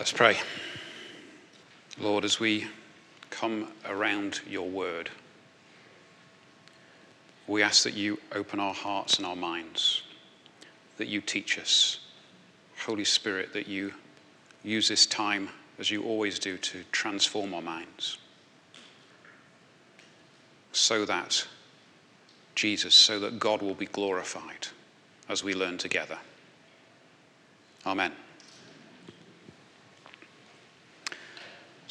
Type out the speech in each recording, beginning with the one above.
Let's pray. Lord, as we come around your word, we ask that you open our hearts and our minds, that you teach us. Holy Spirit, that you use this time, as you always do, to transform our minds so that Jesus, so that God will be glorified as we learn together. Amen.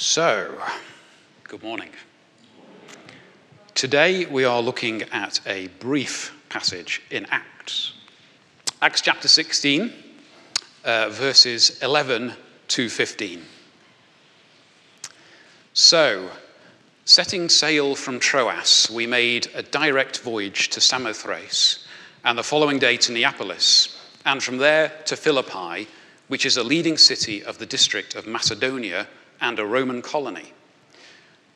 So, good morning. Today we are looking at a brief passage in Acts. Acts chapter 16, uh, verses 11 to 15. So, setting sail from Troas, we made a direct voyage to Samothrace, and the following day to Neapolis, and from there to Philippi, which is a leading city of the district of Macedonia and a Roman colony.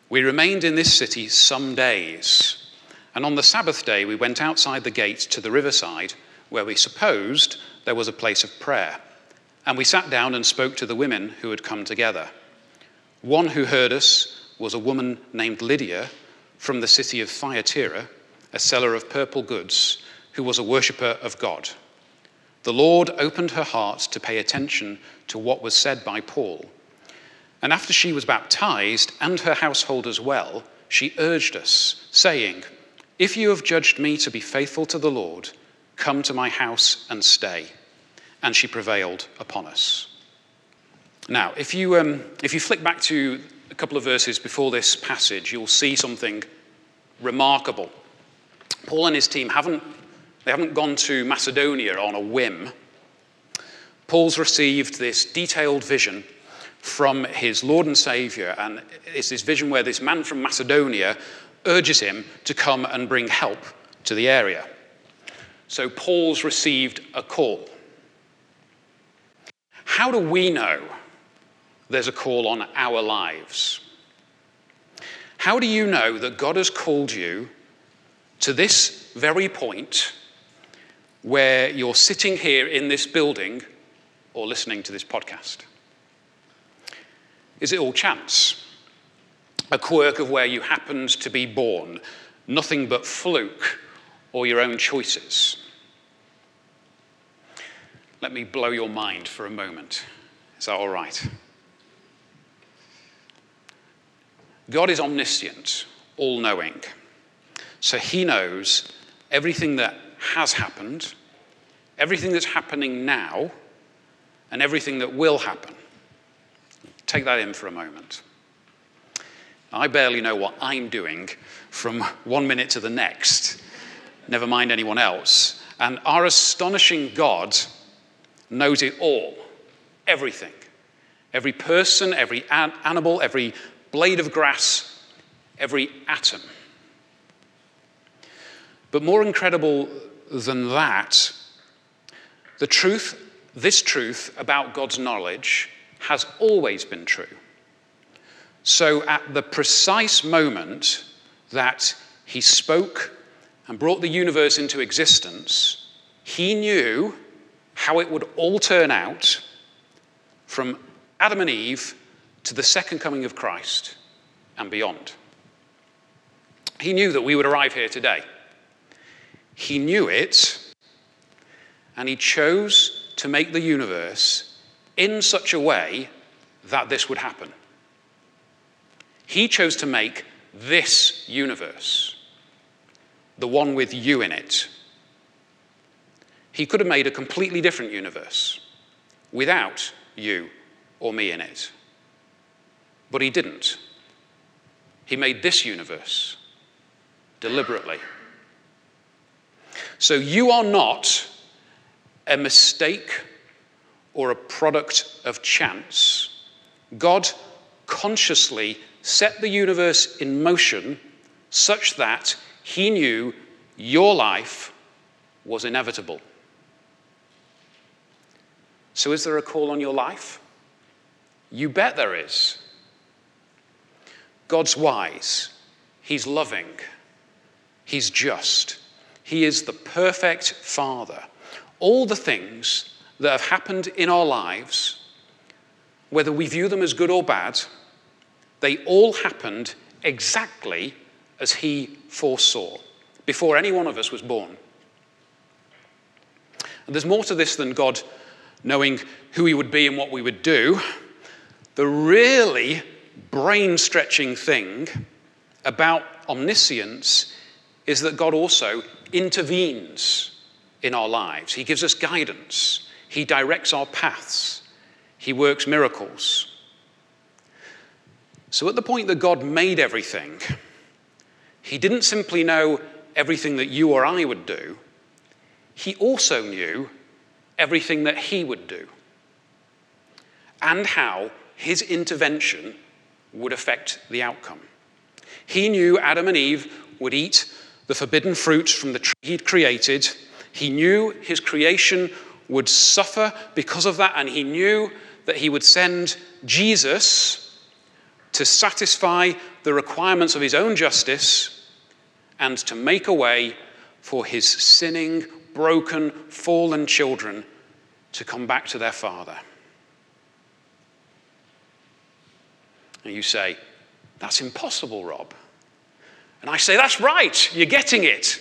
We remained in this city some days, and on the Sabbath day we went outside the gate to the riverside, where we supposed there was a place of prayer. And we sat down and spoke to the women who had come together. One who heard us was a woman named Lydia from the city of Thyatira, a seller of purple goods, who was a worshipper of God. The Lord opened her heart to pay attention to what was said by Paul and after she was baptized, and her household as well, she urged us, saying, If you have judged me to be faithful to the Lord, come to my house and stay. And she prevailed upon us. Now, if you, um, if you flick back to a couple of verses before this passage, you'll see something remarkable. Paul and his team haven't, they haven't gone to Macedonia on a whim. Paul's received this detailed vision from his Lord and Savior. And it's this vision where this man from Macedonia urges him to come and bring help to the area. So Paul's received a call. How do we know there's a call on our lives? How do you know that God has called you to this very point where you're sitting here in this building or listening to this podcast? Is it all chance? A quirk of where you happened to be born? Nothing but fluke or your own choices? Let me blow your mind for a moment. Is that all right? God is omniscient, all knowing. So he knows everything that has happened, everything that's happening now, and everything that will happen. Take that in for a moment. I barely know what I'm doing from one minute to the next, never mind anyone else. And our astonishing God knows it all, everything. Every person, every animal, every blade of grass, every atom. But more incredible than that, the truth, this truth about God's knowledge has always been true. So, at the precise moment that he spoke and brought the universe into existence, he knew how it would all turn out from Adam and Eve to the second coming of Christ and beyond. He knew that we would arrive here today. He knew it, and he chose to make the universe in such a way that this would happen. He chose to make this universe, the one with you in it. He could have made a completely different universe without you or me in it. But he didn't. He made this universe deliberately. So you are not a mistake or a product of chance. God consciously set the universe in motion such that he knew your life was inevitable. So, is there a call on your life? You bet there is. God's wise, He's loving, He's just, He is the perfect Father. All the things that have happened in our lives whether we view them as good or bad, they all happened exactly as he foresaw, before any one of us was born. And there's more to this than God knowing who he would be and what we would do. The really brain stretching thing about omniscience is that God also intervenes in our lives. He gives us guidance, He directs our paths, He works miracles. So, at the point that God made everything, He didn't simply know everything that you or I would do, He also knew everything that He would do and how His intervention would affect the outcome. He knew Adam and Eve would eat the forbidden fruit from the tree he'd created. He knew his creation would suffer because of that, and he knew that he would send Jesus to satisfy the requirements of his own justice and to make a way for his sinning, broken, fallen children to come back to their Father. And you say, That's impossible, Rob. And I say, That's right, you're getting it.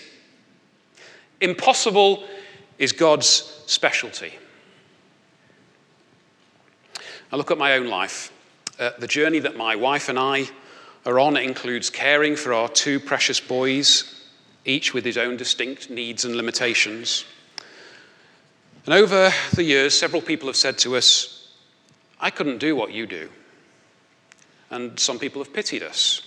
Impossible is God's specialty. I look at my own life. Uh, the journey that my wife and I are on includes caring for our two precious boys, each with his own distinct needs and limitations. And over the years, several people have said to us, I couldn't do what you do. And some people have pitied us.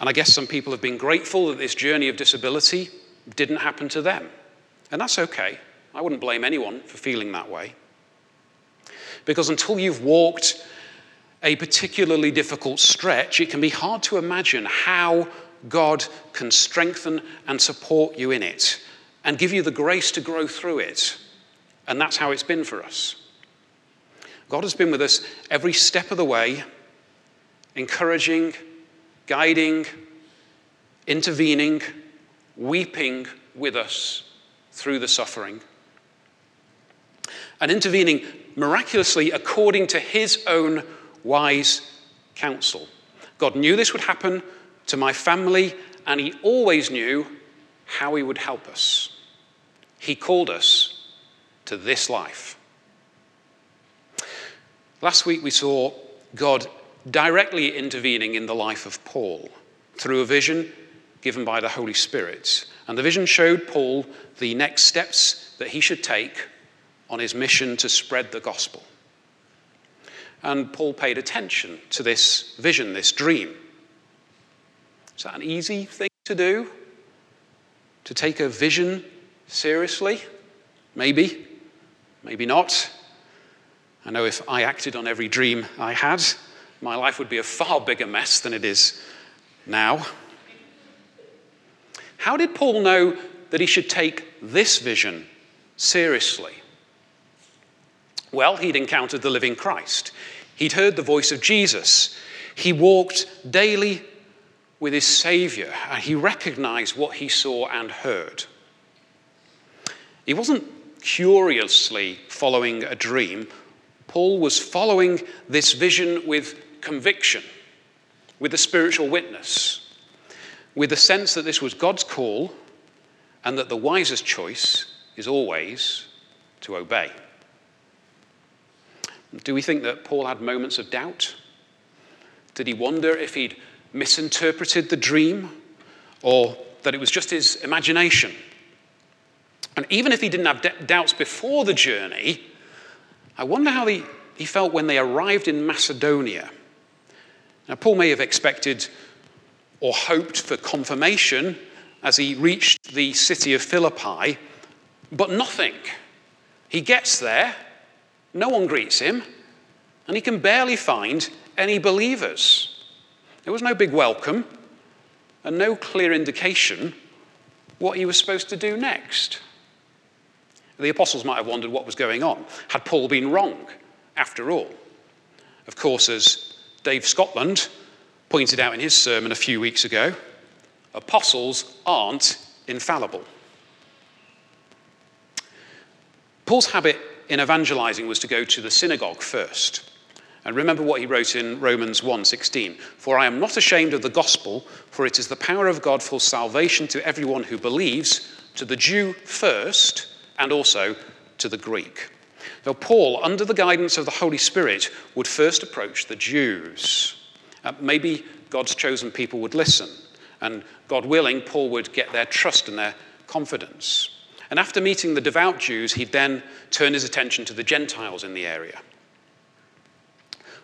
And I guess some people have been grateful that this journey of disability didn't happen to them. And that's okay. I wouldn't blame anyone for feeling that way. Because until you've walked a particularly difficult stretch, it can be hard to imagine how God can strengthen and support you in it and give you the grace to grow through it. And that's how it's been for us. God has been with us every step of the way, encouraging, guiding, intervening, weeping with us through the suffering, and intervening miraculously according to his own wise counsel. God knew this would happen to my family, and he always knew how he would help us. He called us to this life. Last week we saw God directly intervening in the life of Paul through a vision given by the Holy Spirit. And the vision showed Paul the next steps that he should take on his mission to spread the gospel. And Paul paid attention to this vision, this dream. Is that an easy thing to do? To take a vision seriously? Maybe, maybe not. I know if I acted on every dream I had, my life would be a far bigger mess than it is now. How did Paul know that he should take this vision seriously? Well, he'd encountered the living Christ. He'd heard the voice of Jesus. He walked daily with his Savior, and he recognized what he saw and heard. He wasn't curiously following a dream, Paul was following this vision with conviction, with a spiritual witness, with the sense that this was God's call and that the wisest choice is always to obey. Do we think that Paul had moments of doubt? Did he wonder if he'd misinterpreted the dream or that it was just his imagination? And even if he didn't have doubts before the journey, I wonder how he, he felt when they arrived in Macedonia. Now, Paul may have expected or hoped for confirmation as he reached the city of Philippi, but nothing. He gets there, no one greets him, and he can barely find any believers. There was no big welcome and no clear indication what he was supposed to do next. The apostles might have wondered what was going on. Had Paul been wrong after all? Of course, as Dave Scotland pointed out in his sermon a few weeks ago, apostles aren't infallible. Paul's habit in evangelizing was to go to the synagogue first. And remember what he wrote in Romans 1:16, "For I am not ashamed of the gospel, for it is the power of God for salvation to everyone who believes, to the Jew first, and also to the Greek." Now Paul, under the guidance of the Holy Spirit, would first approach the Jews. Uh, maybe God's chosen people would listen, and God willing, Paul would get their trust and their confidence. And after meeting the devout Jews, he'd then turn his attention to the Gentiles in the area.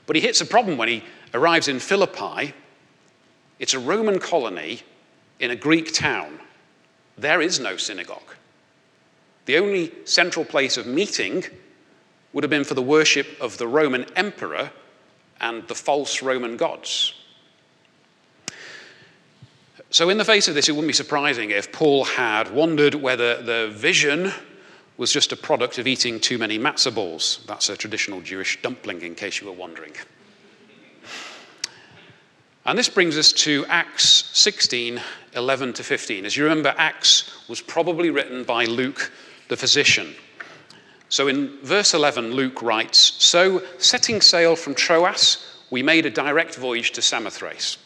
But he hits a problem when he arrives in Philippi. It's a Roman colony in a Greek town. There is no synagogue. The only central place of meeting would have been for the worship of the Roman emperor and the false Roman gods. So, in the face of this, it wouldn't be surprising if Paul had wondered whether the vision was just a product of eating too many matzah balls. That's a traditional Jewish dumpling, in case you were wondering. And this brings us to Acts 16 11 to 15. As you remember, Acts was probably written by Luke the physician. So in verse 11, Luke writes So, setting sail from Troas, we made a direct voyage to Samothrace.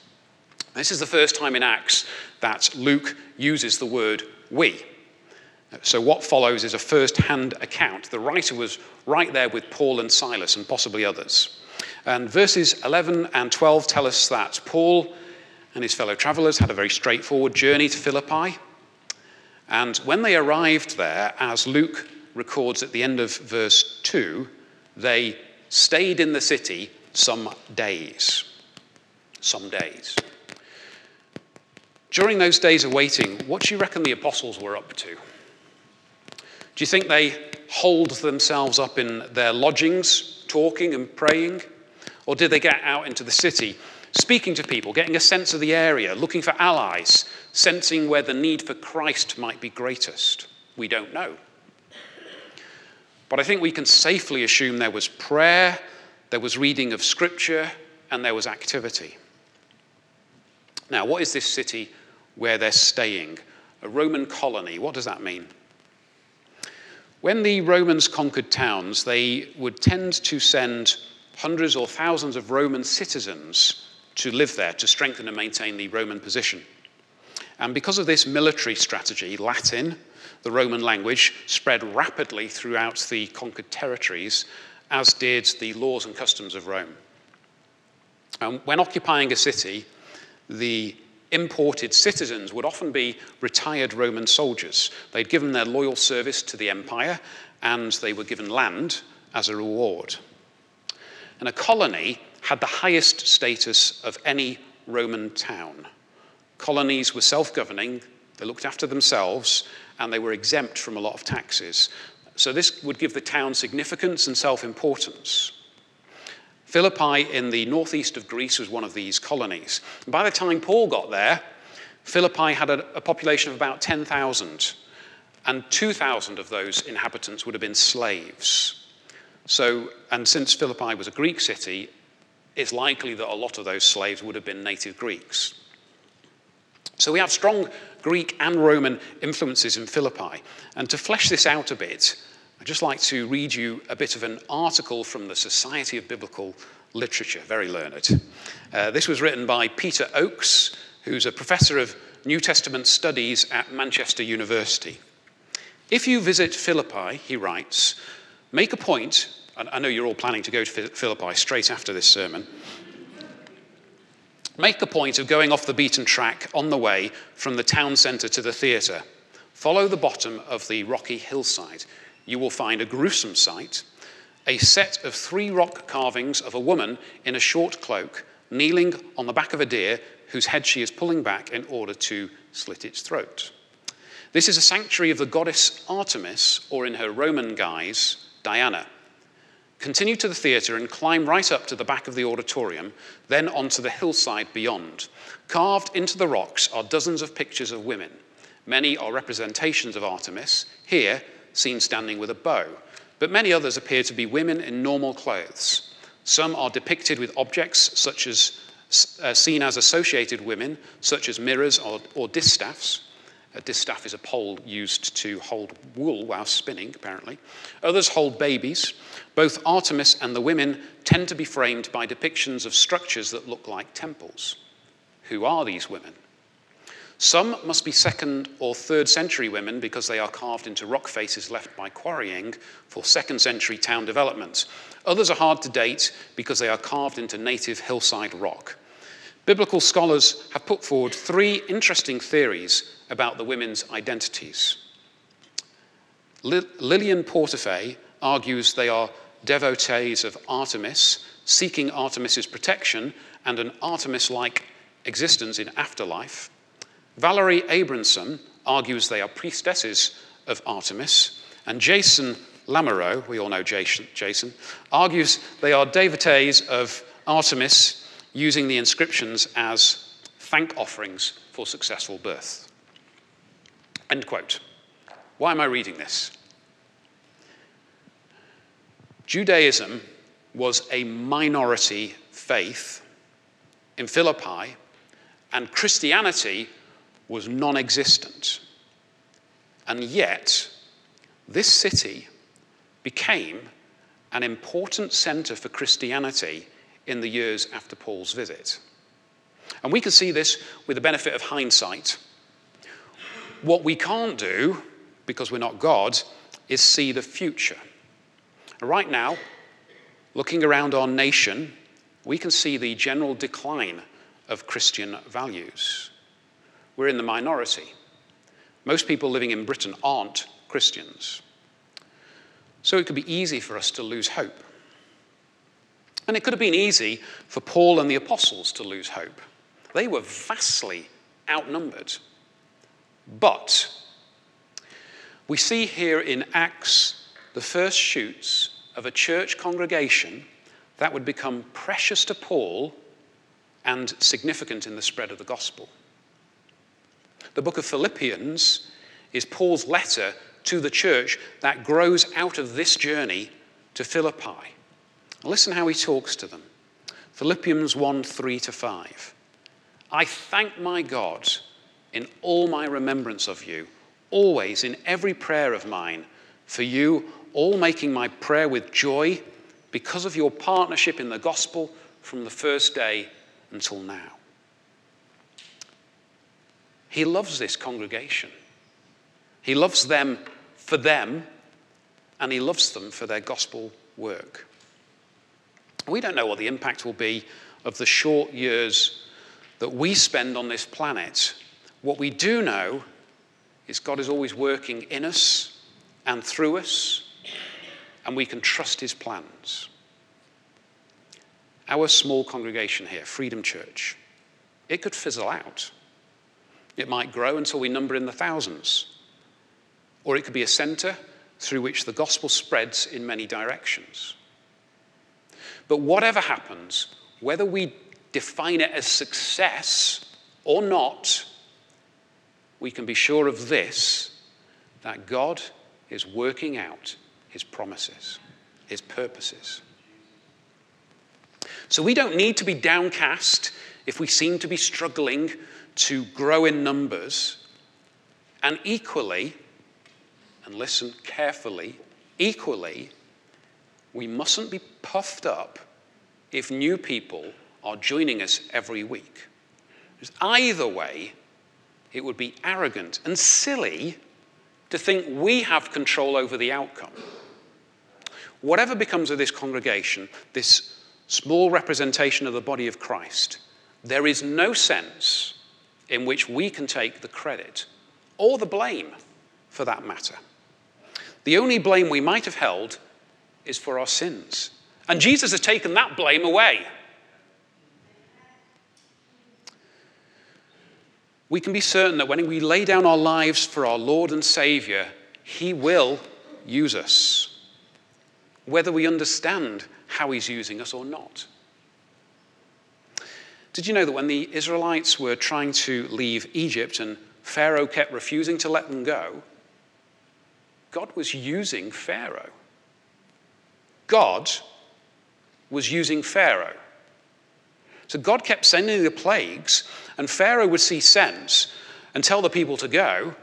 This is the first time in Acts that Luke uses the word we. So, what follows is a first hand account. The writer was right there with Paul and Silas and possibly others. And verses 11 and 12 tell us that Paul and his fellow travelers had a very straightforward journey to Philippi. And when they arrived there, as Luke records at the end of verse 2, they stayed in the city some days. Some days. During those days of waiting, what do you reckon the apostles were up to? Do you think they holed themselves up in their lodgings, talking and praying? Or did they get out into the city, speaking to people, getting a sense of the area, looking for allies, sensing where the need for Christ might be greatest? We don't know. But I think we can safely assume there was prayer, there was reading of scripture, and there was activity. Now, what is this city where they're staying? A Roman colony. What does that mean? When the Romans conquered towns, they would tend to send hundreds or thousands of Roman citizens to live there to strengthen and maintain the Roman position. And because of this military strategy, Latin, the Roman language, spread rapidly throughout the conquered territories, as did the laws and customs of Rome. And when occupying a city, the imported citizens would often be retired Roman soldiers. They'd given their loyal service to the empire and they were given land as a reward. And a colony had the highest status of any Roman town. Colonies were self governing, they looked after themselves, and they were exempt from a lot of taxes. So this would give the town significance and self importance. Philippi in the northeast of Greece was one of these colonies. By the time Paul got there, Philippi had a, a population of about 10,000, and 2,000 of those inhabitants would have been slaves. So, and since Philippi was a Greek city, it's likely that a lot of those slaves would have been native Greeks. So we have strong Greek and Roman influences in Philippi. And to flesh this out a bit, I'd just like to read you a bit of an article from the Society of Biblical Literature, very learned. Uh, this was written by Peter Oakes, who's a professor of New Testament studies at Manchester University. If you visit Philippi, he writes, make a point, and I know you're all planning to go to Philippi straight after this sermon. Make a point of going off the beaten track on the way from the town centre to the theatre. Follow the bottom of the rocky hillside you will find a gruesome sight a set of three rock carvings of a woman in a short cloak kneeling on the back of a deer whose head she is pulling back in order to slit its throat. This is a sanctuary of the goddess Artemis, or in her Roman guise, Diana. Continue to the theatre and climb right up to the back of the auditorium, then onto the hillside beyond. Carved into the rocks are dozens of pictures of women. Many are representations of Artemis. Here, seen standing with a bow, but many others appear to be women in normal clothes. Some are depicted with objects such as uh, seen as associated women, such as mirrors or, or distaffs. A distaff is a pole used to hold wool while spinning, apparently. Others hold babies. Both Artemis and the women tend to be framed by depictions of structures that look like temples. Who are these women? Some must be second or third century women because they are carved into rock faces left by quarrying for second century town development. Others are hard to date because they are carved into native hillside rock. Biblical scholars have put forward three interesting theories about the women's identities. Lilian Portefaix argues they are devotees of Artemis, seeking Artemis's protection and an Artemis like existence in afterlife. Valerie Abrahamsen argues they are priestesses of Artemis, and Jason Lamoreaux, we all know Jason, Jason argues they are devotees of Artemis using the inscriptions as thank offerings for successful birth. End quote. Why am I reading this? Judaism was a minority faith in Philippi, and Christianity was non existent. And yet, this city became an important center for Christianity in the years after Paul's visit. And we can see this with the benefit of hindsight. What we can't do, because we're not God, is see the future. Right now, looking around our nation, we can see the general decline of Christian values we're in the minority. Most people living in Britain aren't Christians. So it could be easy for us to lose hope. And it could have been easy for Paul and the apostles to lose hope. They were vastly outnumbered. But we see here in Acts the first shoots of a church congregation that would become precious to Paul and significant in the spread of the gospel. The book of Philippians is Paul's letter to the church that grows out of this journey to Philippi. Listen how he talks to them. Philippians 1 3 to 5. I thank my God in all my remembrance of you, always in every prayer of mine, for you, all making my prayer with joy because of your partnership in the gospel from the first day until now. He loves this congregation. He loves them for them, and he loves them for their gospel work. We don't know what the impact will be of the short years that we spend on this planet. What we do know is God is always working in us and through us, and we can trust his plans. Our small congregation here, Freedom Church, it could fizzle out. It might grow until we number in the thousands. Or it could be a center through which the gospel spreads in many directions. But whatever happens, whether we define it as success or not, we can be sure of this that God is working out his promises, his purposes. So we don't need to be downcast if we seem to be struggling to grow in numbers, and equally, and listen carefully, equally, we mustn't be puffed up if new people are joining us every week. Because either way, it would be arrogant and silly to think we have control over the outcome. Whatever becomes of this congregation, this small representation of the body of Christ, there is no sense in which we can take the credit or the blame for that matter. The only blame we might have held is for our sins. And Jesus has taken that blame away. We can be certain that when we lay down our lives for our Lord and Savior, He will use us, whether we understand how He's using us or not. Did you know that when the Israelites were trying to leave Egypt and Pharaoh kept refusing to let them go, God was using Pharaoh? God was using Pharaoh. So God kept sending the plagues, and Pharaoh would see sense and tell the people to go,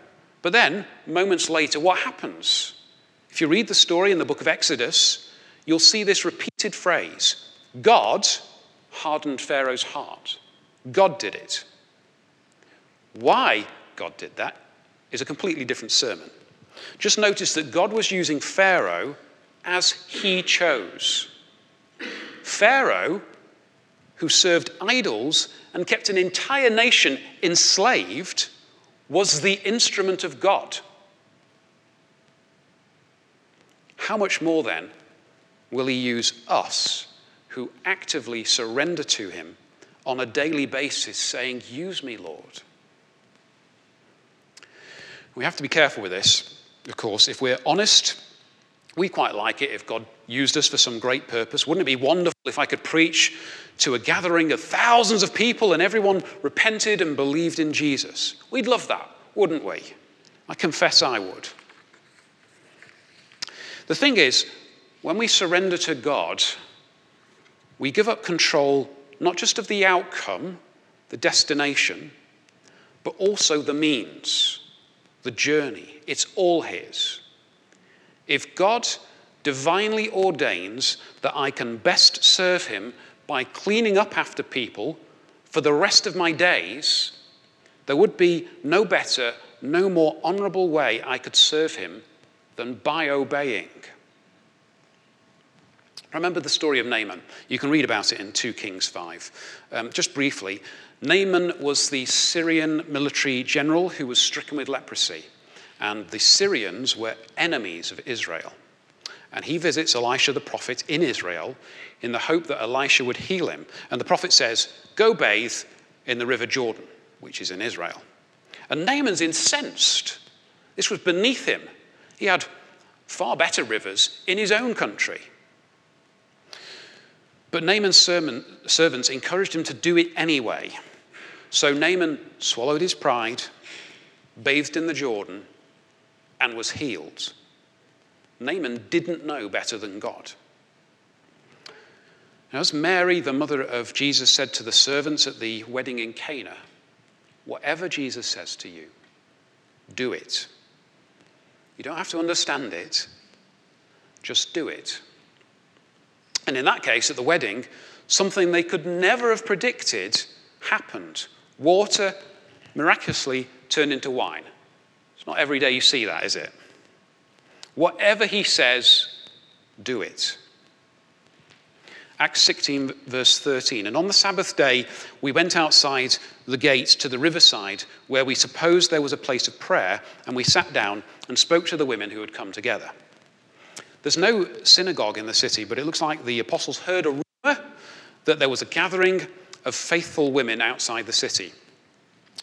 But then, moments later, what happens? If you read the story in the book of Exodus, you'll see this repeated phrase God hardened Pharaoh's heart. God did it. Why God did that is a completely different sermon. Just notice that God was using Pharaoh as he chose. Pharaoh, who served idols and kept an entire nation enslaved, was the instrument of God. How much more then will he use us who actively surrender to him on a daily basis, saying, Use me, Lord? We have to be careful with this, of course. If we're honest, we quite like it if God used us for some great purpose. Wouldn't it be wonderful if I could preach to a gathering of thousands of people and everyone repented and believed in Jesus? We'd love that, wouldn't we? I confess I would. The thing is, when we surrender to God, we give up control not just of the outcome, the destination, but also the means, the journey. It's all His. If God divinely ordains that I can best serve Him by cleaning up after people for the rest of my days, there would be no better, no more honorable way I could serve Him than by obeying. Remember the story of Naaman. You can read about it in 2 Kings 5. Um, just briefly, Naaman was the Syrian military general who was stricken with leprosy. And the Syrians were enemies of Israel. And he visits Elisha the prophet in Israel in the hope that Elisha would heal him. And the prophet says, Go bathe in the river Jordan, which is in Israel. And Naaman's incensed. This was beneath him. He had far better rivers in his own country. But Naaman's servants encouraged him to do it anyway. So Naaman swallowed his pride, bathed in the Jordan, and was healed. Naaman didn't know better than God. As Mary, the mother of Jesus, said to the servants at the wedding in Cana, whatever Jesus says to you, do it. You don't have to understand it, just do it. And in that case, at the wedding, something they could never have predicted happened. Water miraculously turned into wine. It's not every day you see that, is it? Whatever he says, do it. Acts 16, verse 13. And on the Sabbath day, we went outside the gate to the riverside where we supposed there was a place of prayer, and we sat down and spoke to the women who had come together. There's no synagogue in the city, but it looks like the apostles heard a rumor that there was a gathering of faithful women outside the city.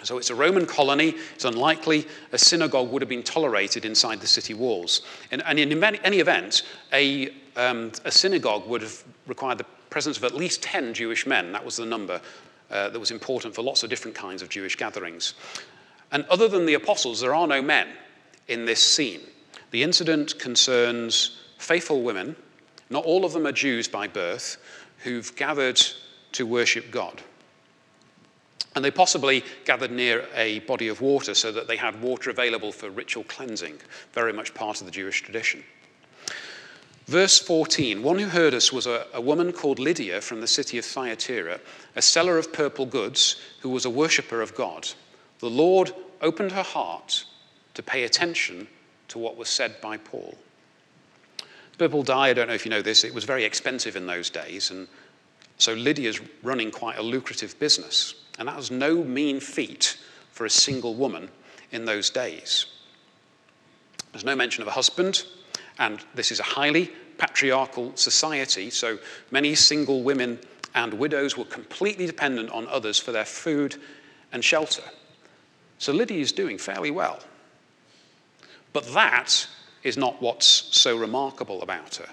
So it's a Roman colony. It's unlikely a synagogue would have been tolerated inside the city walls. And, and in any event, a, um, a, synagogue would have required the presence of at least 10 Jewish men. That was the number uh, that was important for lots of different kinds of Jewish gatherings. And other than the apostles, there are no men in this scene. The incident concerns faithful women, not all of them are Jews by birth, who've gathered to worship God. And they possibly gathered near a body of water so that they had water available for ritual cleansing, very much part of the Jewish tradition. Verse 14 One who heard us was a, a, woman called Lydia from the city of Thyatira, a seller of purple goods, who was a worshipper of God. The Lord opened her heart to pay attention to what was said by Paul. Purple dye, I don't know if you know this, it was very expensive in those days, and so Lydia's running quite a lucrative business. And that was no mean feat for a single woman in those days. There's no mention of a husband, and this is a highly patriarchal society, so many single women and widows were completely dependent on others for their food and shelter. So Lydia is doing fairly well. But that is not what's so remarkable about her.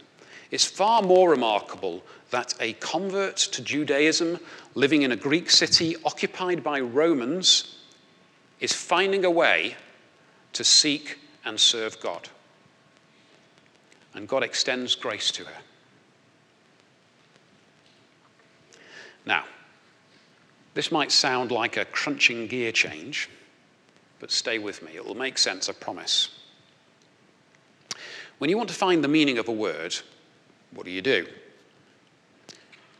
It's far more remarkable that a convert to Judaism living in a Greek city occupied by Romans is finding a way to seek and serve God. And God extends grace to her. Now, this might sound like a crunching gear change, but stay with me. It will make sense, I promise. When you want to find the meaning of a word, what do you do?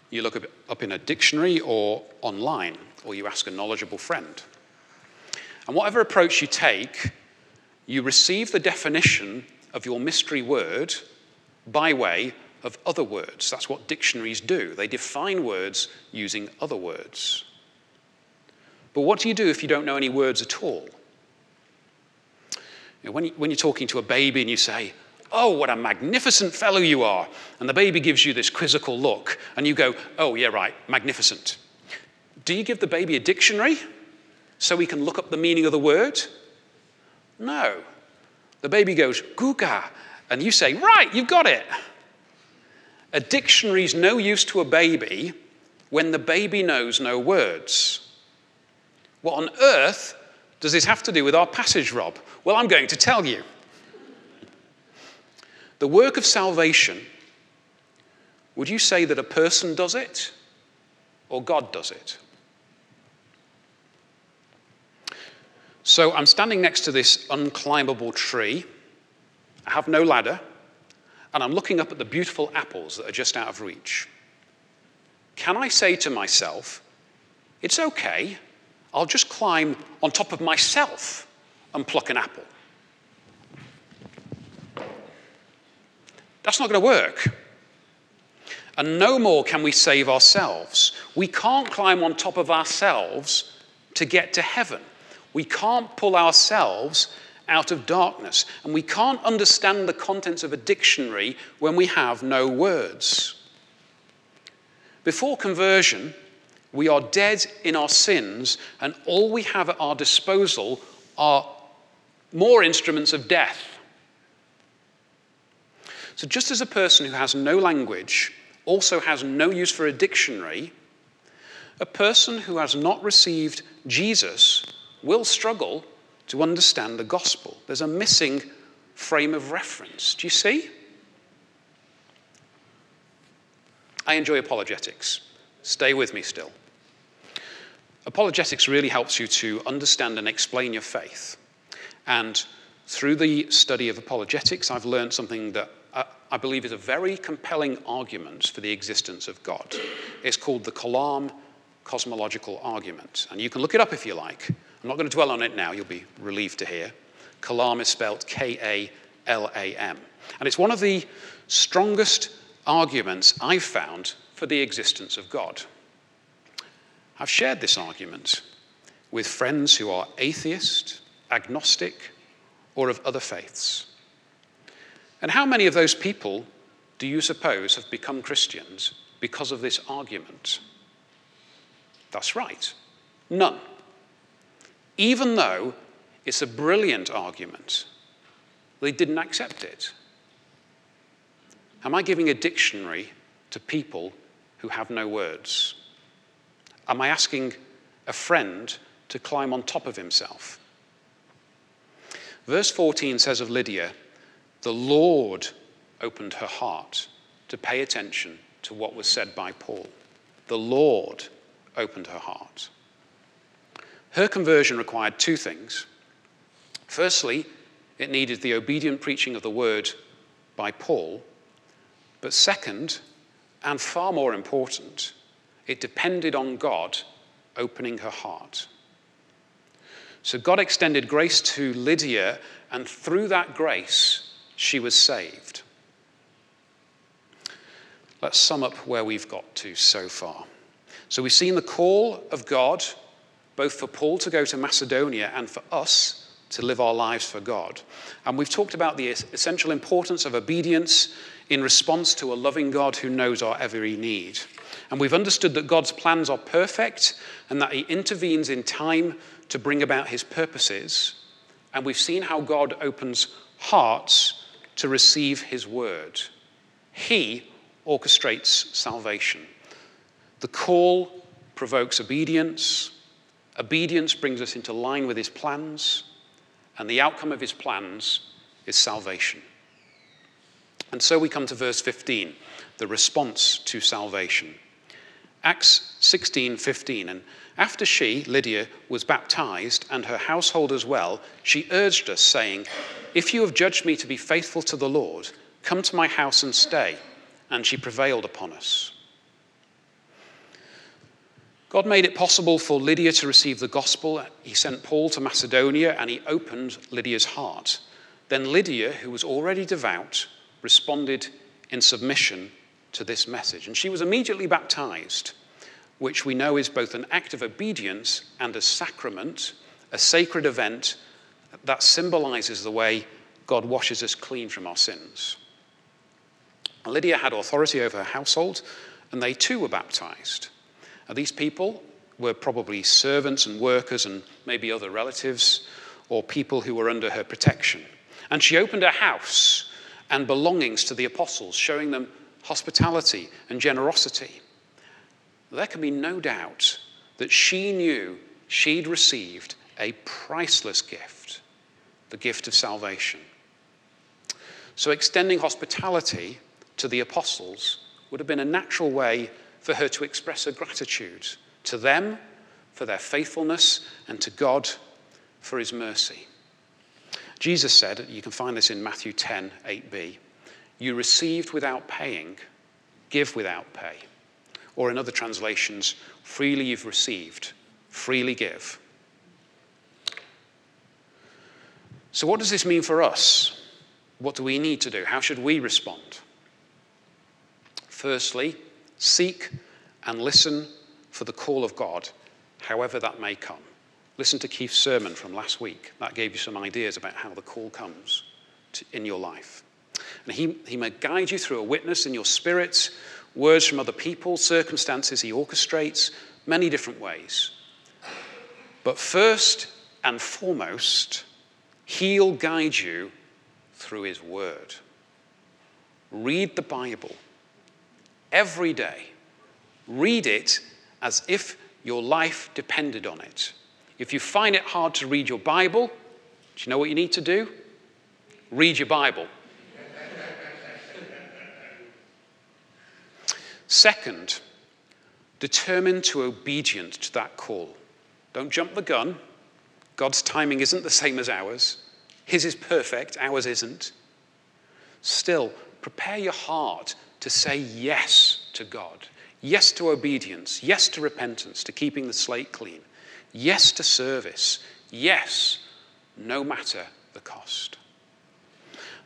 You look up in a dictionary or online, or you ask a knowledgeable friend. And whatever approach you take, you receive the definition of your mystery word by way of other words. That's what dictionaries do. They define words using other words. But what do you do if you don't know any words at all? You know, when, you, when you're talking to a baby and you say, Oh, what a magnificent fellow you are. And the baby gives you this quizzical look, and you go, Oh, yeah, right, magnificent. Do you give the baby a dictionary so he can look up the meaning of the word? No. The baby goes, Guga. And you say, Right, you've got it. A dictionary is no use to a baby when the baby knows no words. What on earth does this have to do with our passage, Rob? Well, I'm going to tell you. The work of salvation, would you say that a person does it or God does it? So I'm standing next to this unclimbable tree. I have no ladder, and I'm looking up at the beautiful apples that are just out of reach. Can I say to myself, it's okay, I'll just climb on top of myself and pluck an apple? That's not going to work. And no more can we save ourselves. We can't climb on top of ourselves to get to heaven. We can't pull ourselves out of darkness. And we can't understand the contents of a dictionary when we have no words. Before conversion, we are dead in our sins, and all we have at our disposal are more instruments of death. So, just as a person who has no language also has no use for a dictionary, a person who has not received Jesus will struggle to understand the gospel. There's a missing frame of reference. Do you see? I enjoy apologetics. Stay with me still. Apologetics really helps you to understand and explain your faith. And through the study of apologetics, I've learned something that Uh, I believe, is a very compelling argument for the existence of God. It's called the Kalam cosmological argument. And you can look it up if you like. I'm not going to dwell on it now, you'll be relieved to hear. Kalam is spelled K A L A M. And it's one of the strongest arguments I've found for the existence of God. I've shared this argument with friends who are atheist, agnostic, or of other faiths. And how many of those people do you suppose have become Christians because of this argument? That's right, none. Even though it's a brilliant argument, they didn't accept it. Am I giving a dictionary to people who have no words? Am I asking a friend to climb on top of himself? Verse 14 says of Lydia, the Lord opened her heart to pay attention to what was said by Paul. The Lord opened her heart. Her conversion required two things. Firstly, it needed the obedient preaching of the word by Paul. But second, and far more important, it depended on God opening her heart. So God extended grace to Lydia, and through that grace, she was saved. Let's sum up where we've got to so far. So we've seen the call of God, both for Paul to go to Macedonia and for us to live our lives for God. And we've talked about the essential importance of obedience in response to a loving God who knows our every need. And we've understood that God's plans are perfect and that He intervenes in time to bring about His purposes. And we've seen how God opens hearts to receive his word. He orchestrates salvation. The call provokes obedience. Obedience brings us into line with his plans. And the outcome of his plans is salvation. And so we come to verse 15, the response to salvation. Acts 16:15 and after she Lydia was baptized and her household as well she urged us saying if you have judged me to be faithful to the Lord come to my house and stay and she prevailed upon us God made it possible for Lydia to receive the gospel. He sent Paul to Macedonia and he opened Lydia's heart. Then Lydia, who was already devout, responded in submission to this message. And she was immediately baptized, which we know is both an act of obedience and a sacrament, a sacred event that symbolizes the way God washes us clean from our sins. Lydia had authority over her household, and they too were baptized. Now, these people were probably servants and workers and maybe other relatives or people who were under her protection. And she opened her house and belongings to the apostles, showing them hospitality and generosity. There can be no doubt that she knew she'd received a priceless gift, the gift of salvation. So, extending hospitality to the apostles would have been a natural way for her to express her gratitude to them for their faithfulness and to God for his mercy. Jesus said, you can find this in Matthew 10 8b, you received without paying, give without pay. Or in other translations, freely you've received, freely give. So, what does this mean for us? What do we need to do? How should we respond? Firstly, Seek and listen for the call of God, however that may come. Listen to Keith's sermon from last week. That gave you some ideas about how the call comes to, in your life. And he, he may guide you through a witness in your spirit, words from other people, circumstances he orchestrates, many different ways. But first and foremost, he'll guide you through his word. Read the Bible every day. Read it as if your life depended on it. If you find it hard to read your Bible, do you know what you need to do? Read your Bible. Second, determine to obedient to that call. Don't jump the gun. God's timing isn't the same as ours. His is perfect, ours isn't. Still, prepare your heart to say yes to God, yes to obedience, yes to repentance, to keeping the slate clean, yes to service, yes, no matter the cost.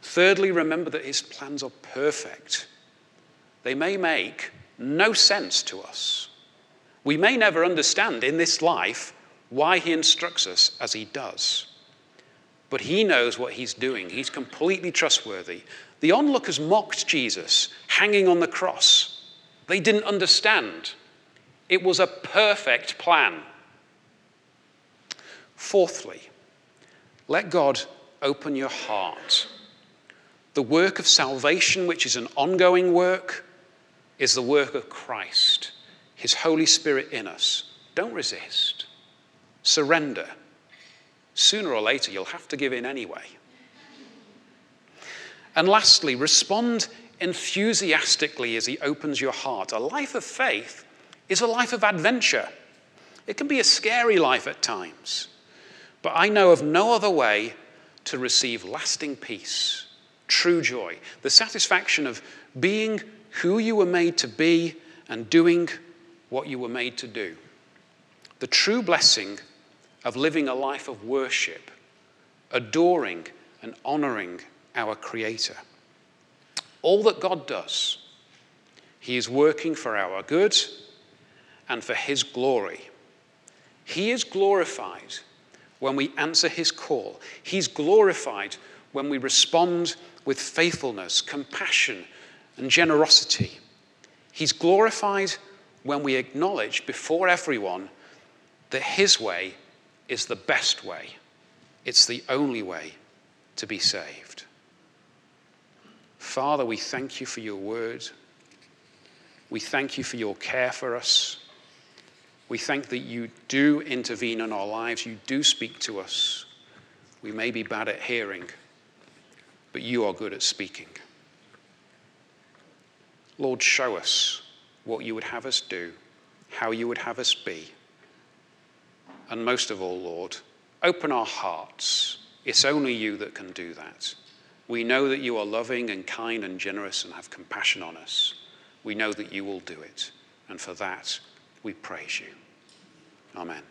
Thirdly, remember that his plans are perfect. They may make no sense to us. We may never understand in this life why he instructs us as he does. But he knows what he's doing. He's completely trustworthy. The onlookers mocked Jesus hanging on the cross. They didn't understand. It was a perfect plan. Fourthly, let God open your heart. The work of salvation, which is an ongoing work, is the work of Christ, His Holy Spirit in us. Don't resist. Surrender. Sooner or later, you'll have to give in anyway. And lastly, respond enthusiastically as He opens your heart. A life of faith is a life of adventure. It can be a scary life at times, but I know of no other way to receive lasting peace, true joy, the satisfaction of being who you were made to be and doing what you were made to do. The true blessing of living a life of worship, adoring and honoring our Creator. All that God does, He is working for our good and for His glory. He is glorified when we answer His call, He's glorified when we respond with faithfulness, compassion, and generosity. He's glorified when we acknowledge before everyone that His way is the best way, it's the only way to be saved. Father, we thank you for your word. We thank you for your care for us. We thank that you do intervene in our lives. You do speak to us. We may be bad at hearing, but you are good at speaking. Lord, show us what you would have us do. how you would have us be. And most of all, Lord, open our hearts. It's only you that can do that. We know that you are loving and kind and generous and have compassion on us. We know that you will do it. And for that, we praise you. Amen.